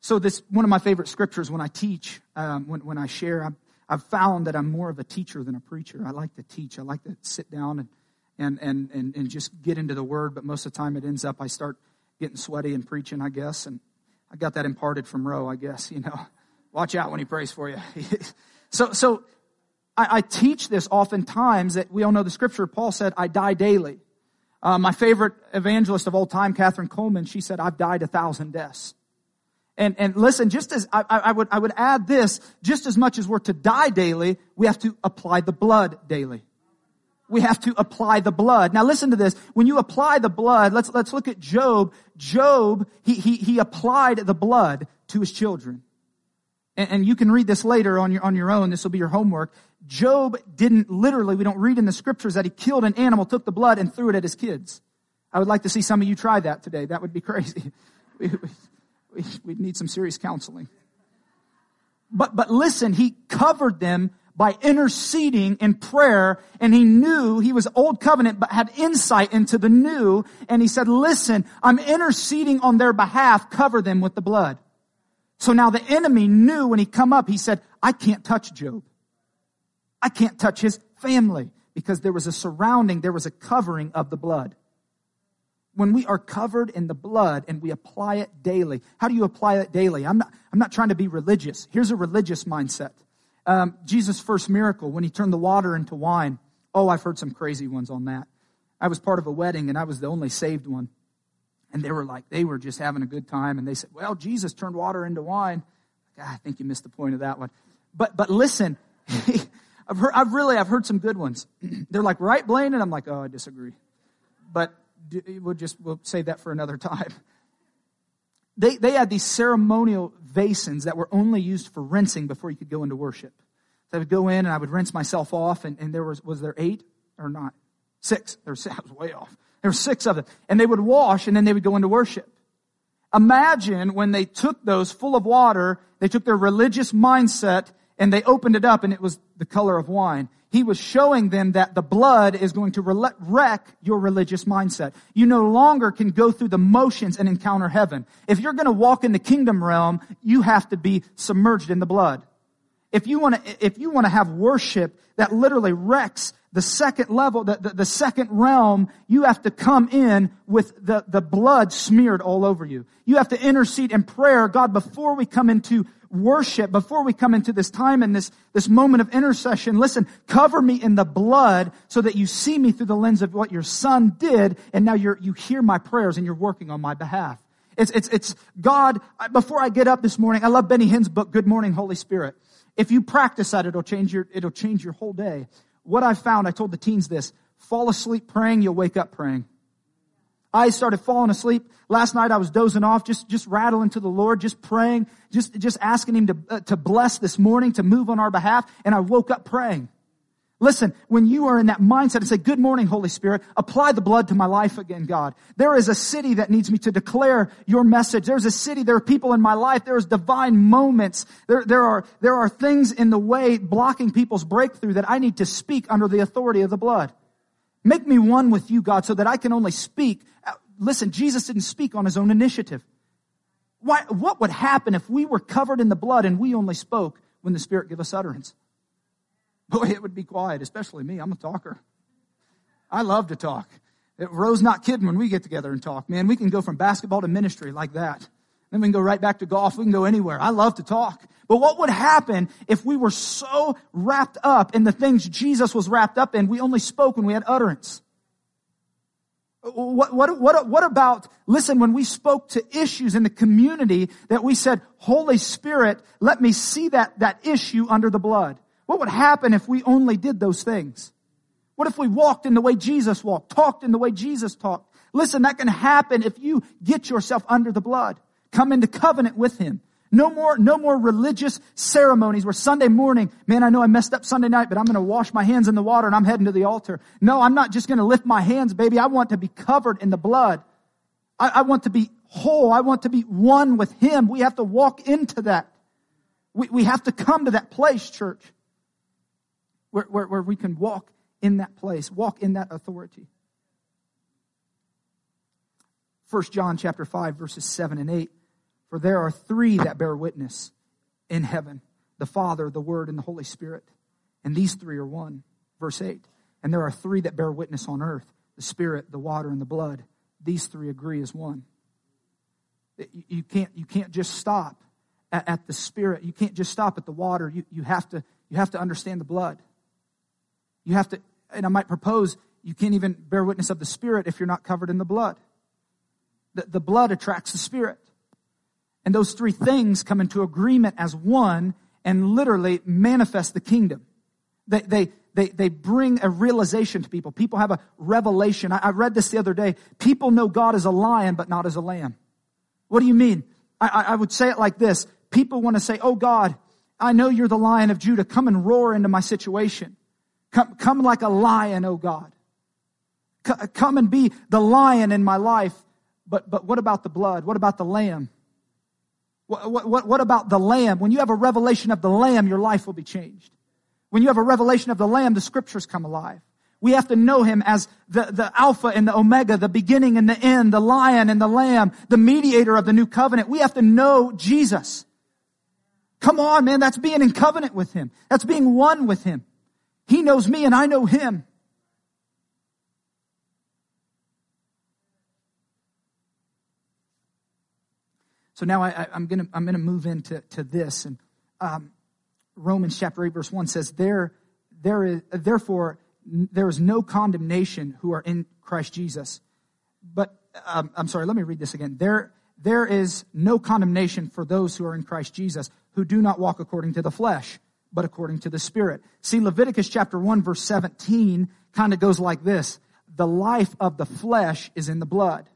So this one of my favorite scriptures when I teach, um, when, when I share, I've, I've found that I'm more of a teacher than a preacher. I like to teach. I like to sit down and, and, and, and, and just get into the word, but most of the time it ends up I start getting sweaty and preaching, I guess. And I got that imparted from Roe, I guess, you know. Watch out when he prays for you. so, so I, I, teach this oftentimes that we all know the scripture. Paul said, I die daily. Uh, my favorite evangelist of all time, Kathryn Kuhlman, she said, I've died a thousand deaths. And, and listen, just as I, I, would, I would add this, just as much as we're to die daily, we have to apply the blood daily. We have to apply the blood. Now listen to this. When you apply the blood, let's, let's look at Job. Job, he, he, he applied the blood to his children. And, and you can read this later on your, on your own. This will be your homework. Job didn't literally, we don't read in the scriptures that he killed an animal, took the blood and threw it at his kids. I would like to see some of you try that today. That would be crazy. We, we, we need some serious counseling. But, but listen, he covered them by interceding in prayer and he knew he was old covenant but had insight into the new and he said, listen, I'm interceding on their behalf, cover them with the blood. So now the enemy knew when he come up, he said, I can't touch Job. I can't touch his family because there was a surrounding, there was a covering of the blood. When we are covered in the blood and we apply it daily, how do you apply it daily? I'm not, I'm not trying to be religious. Here's a religious mindset. Um, Jesus' first miracle, when he turned the water into wine. Oh, I've heard some crazy ones on that. I was part of a wedding and I was the only saved one. And they were like, they were just having a good time. And they said, well, Jesus turned water into wine. I think you missed the point of that one. But, but listen, I've heard, I've really, I've heard some good ones. They're like, right, Blaine? And I'm like, oh, I disagree. But we'll just, we'll save that for another time. They, they had these ceremonial basins that were only used for rinsing before you could go into worship. So I would go in and I would rinse myself off and, and there was, was there eight or not? Six. There was, I was way off. There were six of them. And they would wash and then they would go into worship. Imagine when they took those full of water, they took their religious mindset and they opened it up and it was the color of wine. He was showing them that the blood is going to wreck your religious mindset. You no longer can go through the motions and encounter heaven. If you're going to walk in the kingdom realm, you have to be submerged in the blood. If you want to, if you want to have worship that literally wrecks the second level, the, the, the, second realm, you have to come in with the, the blood smeared all over you. You have to intercede in prayer, God, before we come into worship, before we come into this time and this, this moment of intercession, listen, cover me in the blood so that you see me through the lens of what your son did, and now you're, you hear my prayers and you're working on my behalf. It's, it's, it's God, before I get up this morning, I love Benny Hinn's book, Good Morning, Holy Spirit. If you practice that, it'll change your, it'll change your whole day. What I found, I told the teens this, fall asleep praying, you'll wake up praying. I started falling asleep. Last night I was dozing off, just, just rattling to the Lord, just praying, just, just asking Him to, uh, to bless this morning, to move on our behalf. And I woke up praying. Listen, when you are in that mindset and say, good morning, Holy Spirit, apply the blood to my life again, God. There is a city that needs me to declare your message. There's a city, there are people in my life, there's divine moments. There, there are, there are things in the way blocking people's breakthrough that I need to speak under the authority of the blood. Make me one with you, God, so that I can only speak. Uh, listen, Jesus didn't speak on his own initiative. Why, what would happen if we were covered in the blood and we only spoke when the Spirit gave us utterance? Boy, it would be quiet, especially me. I'm a talker. I love to talk. Rose not kidding when we get together and talk. Man, we can go from basketball to ministry like that. Then we can go right back to golf. We can go anywhere. I love to talk. But what would happen if we were so wrapped up in the things Jesus was wrapped up in, we only spoke when we had utterance? What, what, what, what about, listen, when we spoke to issues in the community that we said, Holy Spirit, let me see that, that issue under the blood? What would happen if we only did those things? What if we walked in the way Jesus walked, talked in the way Jesus talked? Listen, that can happen if you get yourself under the blood. Come into covenant with Him. No more, no more religious ceremonies where Sunday morning, man, I know I messed up Sunday night, but I'm going to wash my hands in the water and I'm heading to the altar. No, I'm not just going to lift my hands, baby. I want to be covered in the blood. I, I want to be whole. I want to be one with Him. We have to walk into that. We, we have to come to that place, church, where, where, where we can walk in that place, walk in that authority. First John chapter 5 verses 7 and 8 for there are three that bear witness in heaven the Father, the Word, and the Holy Spirit. And these three are one. Verse 8. And there are three that bear witness on earth the Spirit, the water, and the blood. These three agree as one. You can't, you can't just stop at, at the Spirit. You can't just stop at the water. You, you, have to, you have to understand the blood. You have to, and I might propose, you can't even bear witness of the Spirit if you're not covered in the blood. The, the blood attracts the Spirit. And those three things come into agreement as one and literally manifest the kingdom. They, they, they, they bring a realization to people. People have a revelation. I, I read this the other day. People know God as a lion, but not as a lamb. What do you mean? I, I would say it like this. People want to say, Oh God, I know you're the lion of Judah. Come and roar into my situation. Come, come like a lion, oh God. come and be the lion in my life. But, but what about the blood? What about the lamb? What, what, what about the Lamb? When you have a revelation of the Lamb, your life will be changed. When you have a revelation of the Lamb, the scriptures come alive. We have to know him as the, the Alpha and the Omega, the beginning and the end, the lion and the lamb, the mediator of the new covenant. We have to know Jesus. Come on, man. That's being in covenant with him. That's being one with him. He knows me and I know him. So now I, am gonna I'm gonna move into to this and um, Romans chapter eight verse one says there there is therefore there is no condemnation who are in Christ Jesus. But um, I'm sorry, let me read this again. There there is no condemnation for those who are in Christ Jesus who do not walk according to the flesh, but according to the Spirit. See, Leviticus chapter 1 verse 17 kind of goes like this. The life of the flesh is in the blood.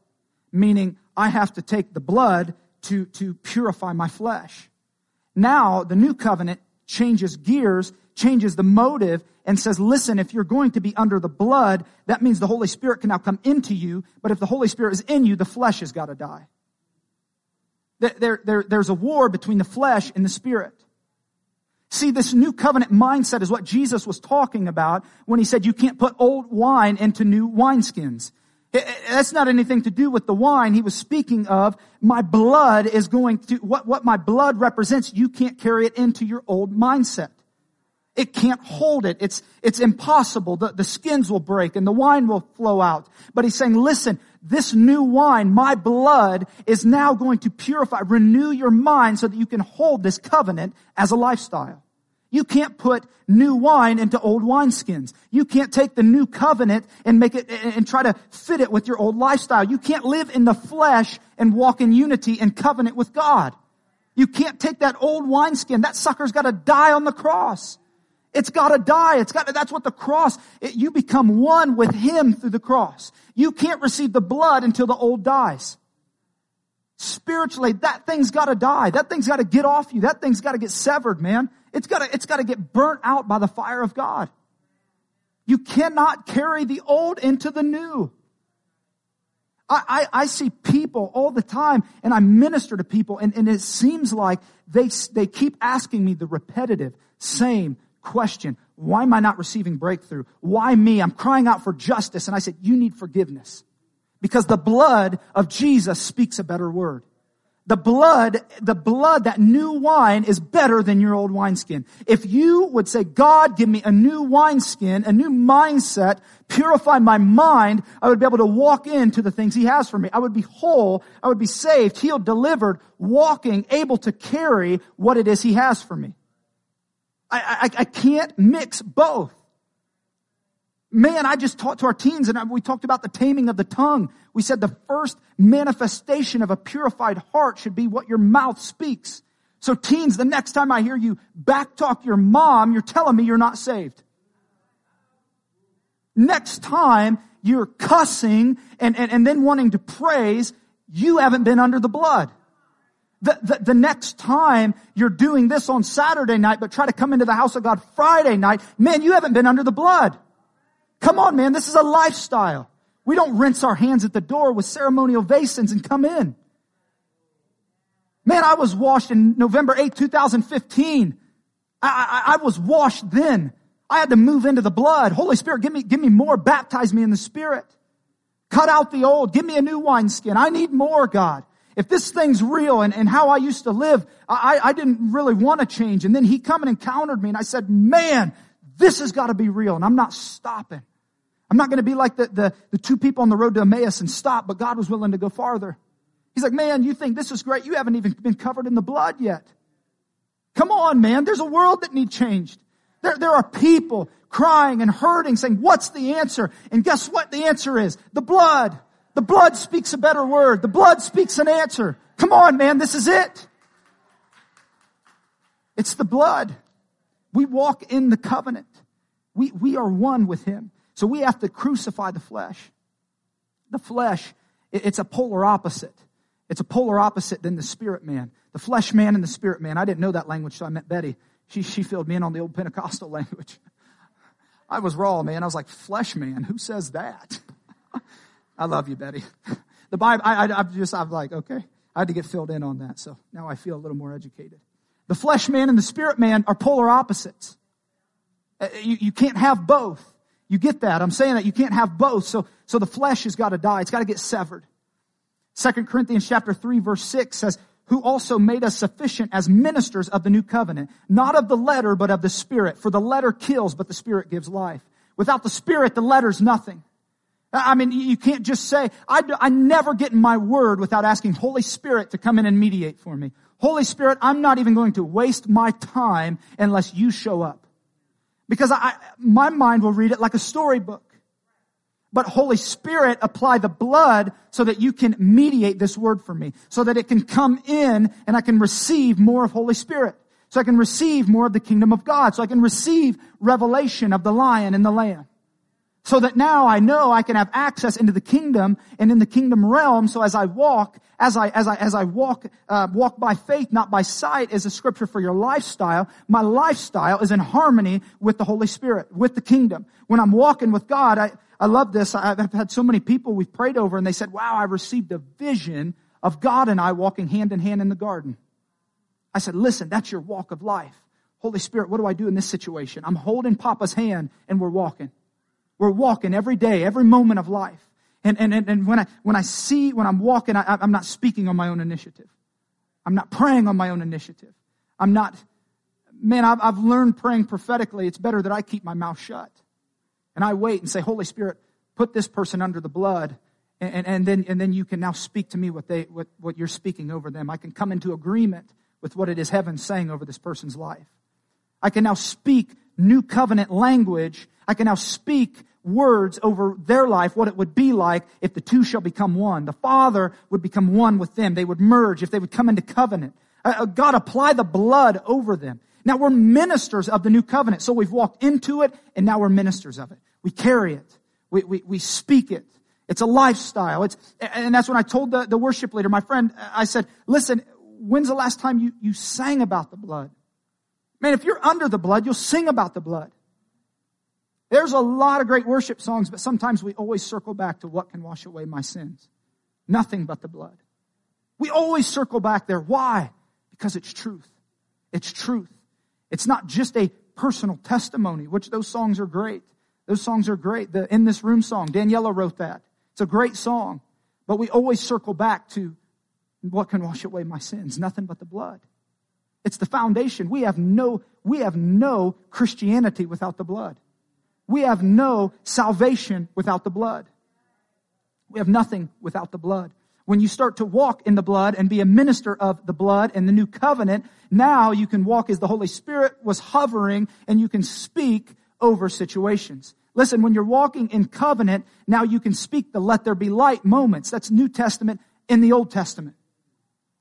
Meaning, I have to take the blood to, to purify my flesh. Now, the new covenant changes gears, changes the motive, and says, listen, if you're going to be under the blood, that means the Holy Spirit can now come into you, but if the Holy Spirit is in you, the flesh has got to die. There, there, there's a war between the flesh and the spirit. See, this new covenant mindset is what Jesus was talking about when he said you can't put old wine into new wineskins. That's not anything to do with the wine. He was speaking of my blood is going to, what, what my blood represents, you can't carry it into your old mindset. It can't hold it. It's, it's impossible. The, the skins will break and the wine will flow out. But he's saying, listen, this new wine, my blood, is now going to purify, renew your mind so that you can hold this covenant as a lifestyle. You can't put new wine into old wineskins. You can't take the new covenant and make it and try to fit it with your old lifestyle. You can't live in the flesh and walk in unity and covenant with God. You can't take that old wineskin. That sucker's got to die on the cross. It's got to die. It's got that's what the cross, it, you become one with Him through the cross. You can't receive the blood until the old dies. Spiritually, that thing's got to die. That thing's got to get off you. That thing's got to get severed, man. It's got to, it's got to get burnt out by the fire of God. You cannot carry the old into the new. I, I, I, see people all the time and I minister to people and, and it seems like they, they keep asking me the repetitive, same, question. Why am I not receiving breakthrough? Why me? I'm crying out for justice. And I said, you need forgiveness because the blood of Jesus speaks a better word. The blood, the blood, that new wine is better than your old wineskin. If you would say, God, give me a new wineskin, a new mindset, purify my mind, I would be able to walk into the things He has for me. I would be whole, I would be saved, healed, delivered, walking, able to carry what it is He has for me. I, I, I can't mix both. Man, I just talked to our teens and we talked about the taming of the tongue. We said the first manifestation of a purified heart should be what your mouth speaks. So teens, the next time I hear you backtalk your mom, you're telling me you're not saved. Next time you're cussing and, and, and then wanting to praise, you haven't been under the blood. The, the, the, next time you're doing this on Saturday night, but try to come into the house of God Friday night, man, you haven't been under the blood. Come on, man, this is a lifestyle. We don't rinse our hands at the door with ceremonial basins and come in. Man, I was washed in November 8, 2015. I, I, I was washed then. I had to move into the blood. Holy Spirit, give me, give me more. Baptize me in the Spirit. Cut out the old. Give me a new wineskin. I need more, God if this thing's real and, and how I used to live, I, I didn't really want to change. And then he come and encountered me and I said, man, this has got to be real. And I'm not stopping. I'm not going to be like the, the, the two people on the road to Emmaus and stop, but God was willing to go farther. He's like, man, you think this is great. You haven't even been covered in the blood yet. Come on, man. There's a world that needs changed. There, there are people crying and hurting saying, what's the answer? And guess what the answer is? The blood. The blood speaks a better word. The blood speaks an answer. Come on, man, this is it. It's the blood. We walk in the covenant. We, we are one with Him. So we have to crucify the flesh. The flesh, it's a polar opposite. It's a polar opposite than the spirit man. The flesh man and the spirit man. I didn't know that language, so I met Betty. She, she filled me in on the old Pentecostal language. I was raw, man. I was like, flesh man, who says that? I love you, Betty. The Bible, I, I, I'm just, I'm like, okay. I had to get filled in on that. So now I feel a little more educated. The flesh man and the spirit man are polar opposites. Uh, you, you can't have both. You get that? I'm saying that you can't have both. So, so the flesh has got to die. It's got to get severed. Second Corinthians chapter 3 verse 6 says, who also made us sufficient as ministers of the new covenant, not of the letter, but of the spirit. For the letter kills, but the spirit gives life. Without the spirit, the letter's nothing. I mean, you can't just say, I, I never get in my word without asking Holy Spirit to come in and mediate for me. Holy Spirit, I'm not even going to waste my time unless you show up. Because I, my mind will read it like a storybook. But Holy Spirit, apply the blood so that you can mediate this word for me, so that it can come in and I can receive more of Holy Spirit. So I can receive more of the kingdom of God. So I can receive revelation of the lion and the lamb. So that now I know I can have access into the kingdom and in the kingdom realm. So as I walk, as I, as I, as I walk, uh, walk by faith, not by sight is a scripture for your lifestyle. My lifestyle is in harmony with the Holy Spirit, with the kingdom. When I'm walking with God, I, I love this. I've had so many people we've prayed over and they said, wow, I received a vision of God and I walking hand in hand in the garden. I said, listen, that's your walk of life. Holy Spirit, what do I do in this situation? I'm holding Papa's hand and we're walking. We're walking every day, every moment of life. And, and, and when I, when I see, when I'm walking, I, I'm not speaking on my own initiative. I'm not praying on my own initiative. I'm not, man, I've, I've learned praying prophetically. It's better that I keep my mouth shut. And I wait and say, Holy Spirit, put this person under the blood. And, and, and, then, and then you can now speak to me what, they, what, what you're speaking over them. I can come into agreement with what it is heaven saying over this person's life. I can now speak new covenant language. I can now speak words over their life, what it would be like if the two shall become one. The Father would become one with them. They would merge if they would come into covenant. Uh, uh God apply the blood over them. Now we're ministers of the new covenant. So we've walked into it and now we're ministers of it. We carry it. We, we, we speak it. It's a lifestyle. It's, and that's when I told the, the worship leader, my friend, I said, listen, when's the last time you, you sang about the blood? Man, if you're under the blood, you'll sing about the blood. There's a lot of great worship songs, but sometimes we always circle back to what can wash away my sins. Nothing but the blood. We always circle back there. Why? Because it's truth. It's truth. It's not just a personal testimony, which those songs are great. Those songs are great. The In This Room song, Daniela wrote that. It's a great song. But we always circle back to what can wash away my sins? Nothing but the blood. It's the foundation. We have no, we have no Christianity without the blood. We have no salvation without the blood. We have nothing without the blood. When you start to walk in the blood and be a minister of the blood and the new covenant, now you can walk as the Holy Spirit was hovering and you can speak over situations. Listen, when you're walking in covenant, now you can speak the let there be light moments. That's New Testament in the Old Testament.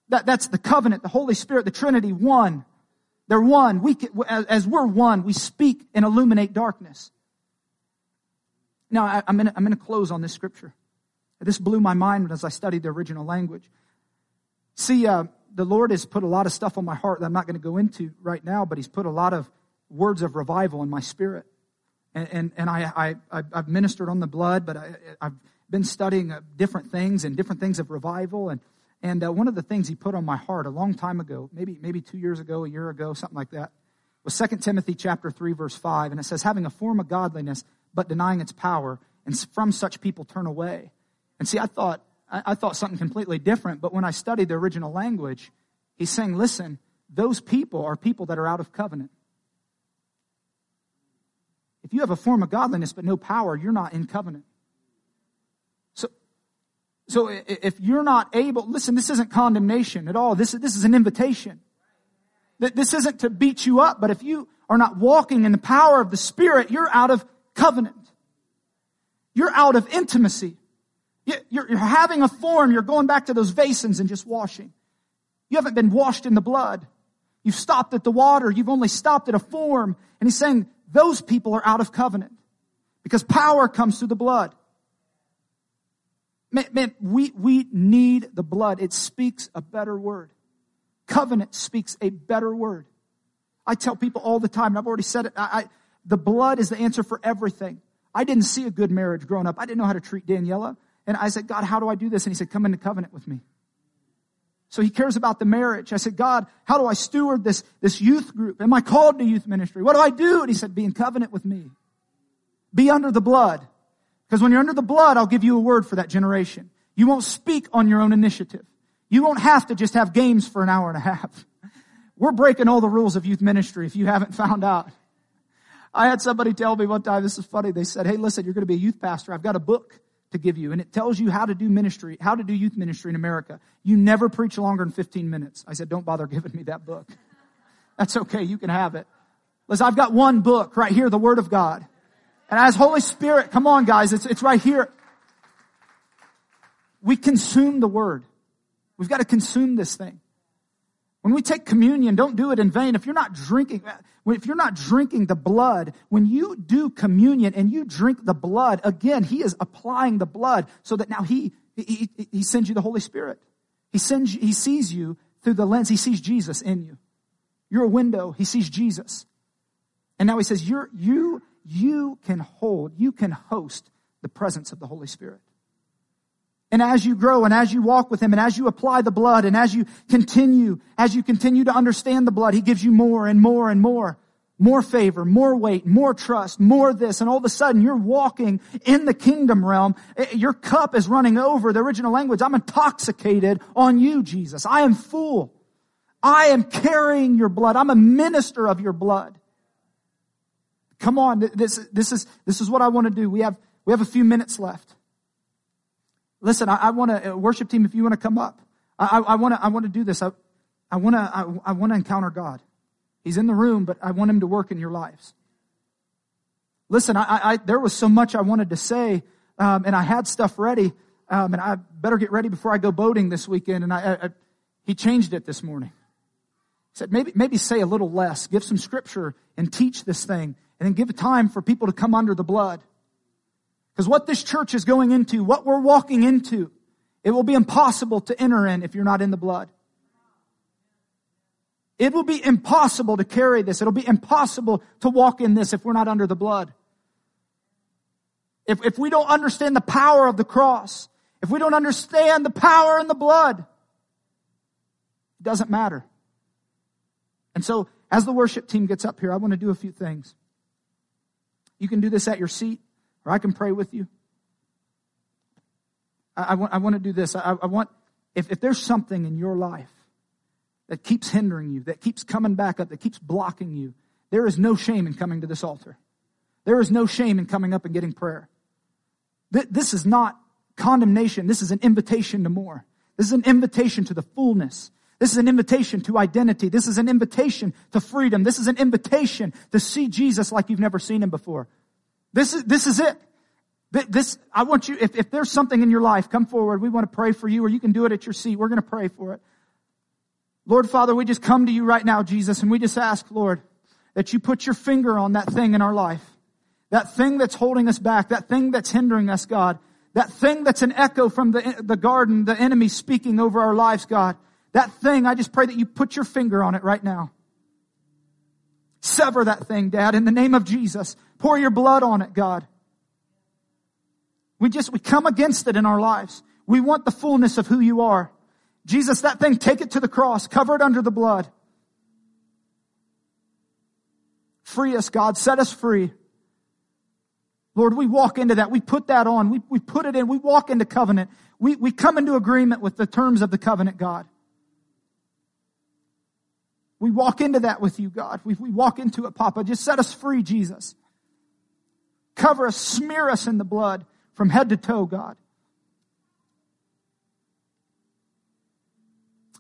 That, that's the covenant, the Holy Spirit, the Trinity, one. They're one. We can, as we're one, we speak and illuminate darkness. Now, I, am going to close on this scripture. This blew my mind as I studied the original language. See, uh, the Lord has put a lot of stuff on my heart that I'm not going to go into right now, but He's put a lot of words of revival in my spirit. And, and, and I, I, I've ministered on the blood, but I, I've been studying uh, different things and different things of revival. And, and uh, one of the things He put on my heart a long time ago, maybe, maybe two years ago, a year ago, something like that, was 2 Timothy chapter 3, verse 5. And it says, having a form of godliness, but denying its power, and from such people turn away. And see, I thought, I, I thought something completely different, but when I studied the original language, he's saying, listen, those people are people that are out of covenant. If you have a form of godliness but no power, you're not in covenant. So, if you're not able, listen, this isn't condemnation at all. This, this is an invitation. This isn't to beat you up, but if you are not walking in the power of the Spirit, you're out of covenant. You're out of intimacy. You're having a form. You're going back to those basins and just washing. You haven't been washed in the blood. You've stopped at the water. You've only stopped at a form. And he's saying those people are out of covenant because power comes through the blood. Man, man, we, we need the blood. It speaks a better word. Covenant speaks a better word. I tell people all the time, and I've already said it, I, I, the blood is the answer for everything. I didn't see a good marriage growing up. I didn't know how to treat Daniela. And I said, God, how do I do this? And he said, come into covenant with me. So he cares about the marriage. I said, God, how do I steward this, this youth group? Am I called to youth ministry? What do I do? And he said, be in covenant with me. Be under the blood. Because when you're under the blood, I'll give you a word for that generation. You won't speak on your own initiative. You won't have to just have games for an hour and a half. We're breaking all the rules of youth ministry if you haven't found out. I had somebody tell me one time, this is funny. They said, Hey, listen, you're going to be a youth pastor. I've got a book to give you and it tells you how to do ministry, how to do youth ministry in America. You never preach longer than 15 minutes. I said, don't bother giving me that book. That's okay. You can have it. Listen, I've got one book right here, the Word of God. And as Holy Spirit, come on guys, it's, it's right here. We consume the Word. We've got to consume this thing. When we take communion, don't do it in vain. If you're not drinking, if you're not drinking the blood, when you do communion and you drink the blood, again, he is applying the blood so that now he, he, he sends you the Holy Spirit. He sends, he sees you through the lens. He sees Jesus in you. You're a window. He sees Jesus. And now he says, you're, you, you can hold, you can host the presence of the Holy Spirit. And as you grow and as you walk with Him and as you apply the blood and as you continue, as you continue to understand the blood, He gives you more and more and more. More favor, more weight, more trust, more this, and all of a sudden you're walking in the kingdom realm. Your cup is running over. The original language, I'm intoxicated on you, Jesus. I am full. I am carrying your blood. I'm a minister of your blood. Come on, this, this is, this is what I want to do. We have, we have a few minutes left. Listen, I, I want to uh, worship team. If you want to come up, I, I want to. I want to do this. I, I want to. I, I want to encounter God. He's in the room, but I want Him to work in your lives. Listen, I, I there was so much I wanted to say, um, and I had stuff ready, um, and I better get ready before I go boating this weekend. And I, I he changed it this morning. He said maybe maybe say a little less, give some scripture, and teach this thing, and then give time for people to come under the blood. Because what this church is going into, what we're walking into, it will be impossible to enter in if you're not in the blood. It will be impossible to carry this. It'll be impossible to walk in this if we're not under the blood. If, if we don't understand the power of the cross, if we don't understand the power in the blood, it doesn't matter. And so, as the worship team gets up here, I want to do a few things. You can do this at your seat or I can pray with you. I, I want, I want to do this. I, I want, if, if there's something in your life that keeps hindering you, that keeps coming back up, that keeps blocking you, there is no shame in coming to this altar. There is no shame in coming up and getting prayer. This is not condemnation. This is an invitation to more. This is an invitation to the fullness. This is an invitation to identity. This is an invitation to freedom. This is an invitation to see Jesus like you've never seen him before. This is, this is it. This, I want you, if, if there's something in your life, come forward. We want to pray for you or you can do it at your seat. We're going to pray for it. Lord Father, we just come to you right now, Jesus, and we just ask, Lord, that you put your finger on that thing in our life. That thing that's holding us back, that thing that's hindering us, God. That thing that's an echo from the, the garden, the enemy speaking over our lives, God. That thing, I just pray that you put your finger on it right now. Sever that thing, Dad, in the name of Jesus. Pour your blood on it, God. We just, we come against it in our lives. We want the fullness of who you are. Jesus, that thing, take it to the cross, cover it under the blood. Free us, God. Set us free. Lord, we walk into that. We put that on. We, we put it in. We walk into covenant. We, we come into agreement with the terms of the covenant, God. We walk into that with you, God. We, we walk into it, Papa. Just set us free, Jesus. Cover us, smear us in the blood from head to toe, God.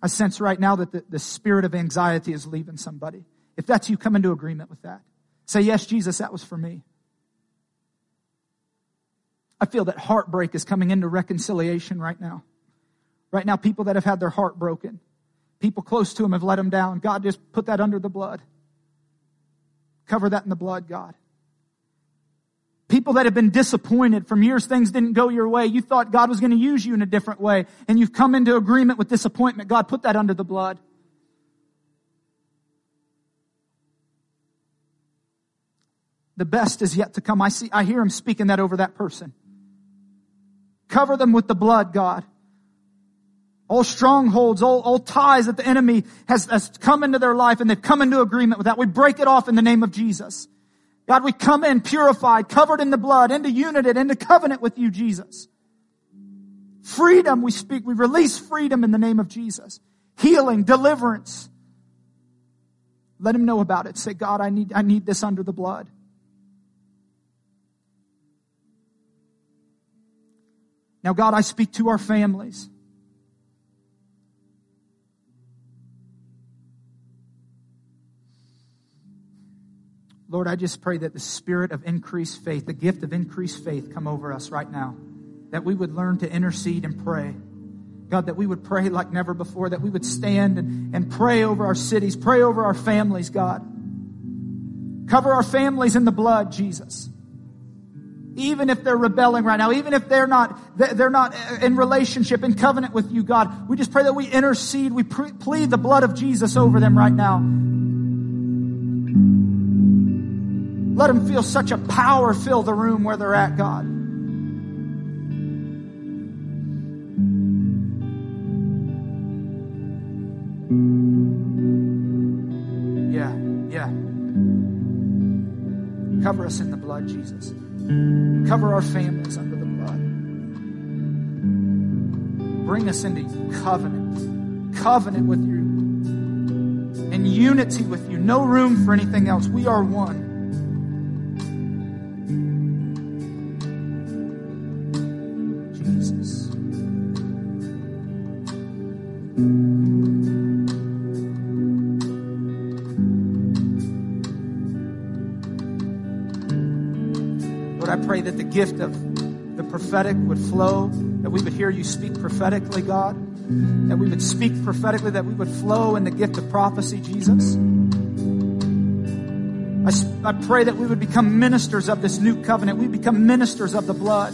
I sense right now that the, the spirit of anxiety is leaving somebody. If that's you, come into agreement with that. Say, yes, Jesus, that was for me. I feel that heartbreak is coming into reconciliation right now. Right now, people that have had their heart broken, People close to him have let him down. God, just put that under the blood. Cover that in the blood, God. People that have been disappointed from years things didn't go your way. You thought God was going to use you in a different way and you've come into agreement with disappointment. God, put that under the blood. The best is yet to come. I see, I hear him speaking that over that person. Cover them with the blood, God. All strongholds, all, all ties that the enemy has, has come into their life and they've come into agreement with that. We break it off in the name of Jesus. God, we come in purified, covered in the blood, into unity, into covenant with you, Jesus. Freedom, we speak, we release freedom in the name of Jesus. Healing, deliverance. Let him know about it. Say, God, I need, I need this under the blood. Now, God, I speak to our families. Lord, I just pray that the spirit of increased faith, the gift of increased faith come over us right now. That we would learn to intercede and pray. God, that we would pray like never before, that we would stand and, and pray over our cities, pray over our families, God. Cover our families in the blood, Jesus. Even if they're rebelling right now, even if they're not, they're not uh, in relationship, in covenant with you, God, we just pray that we intercede, we plead the blood of Jesus over them right now. Let them feel such a power fill the room where they're at, God. Yeah, yeah. Cover us in the blood, Jesus. Cover our families under the blood. Bring us into covenant, covenant with you, in unity with you. No room for anything else. We are one. Gift of the prophetic would flow, that we would hear you speak prophetically, God, that we would speak prophetically, that we would flow in the gift of prophecy, Jesus. I, I pray that we would become ministers of this new covenant. We become ministers of the blood.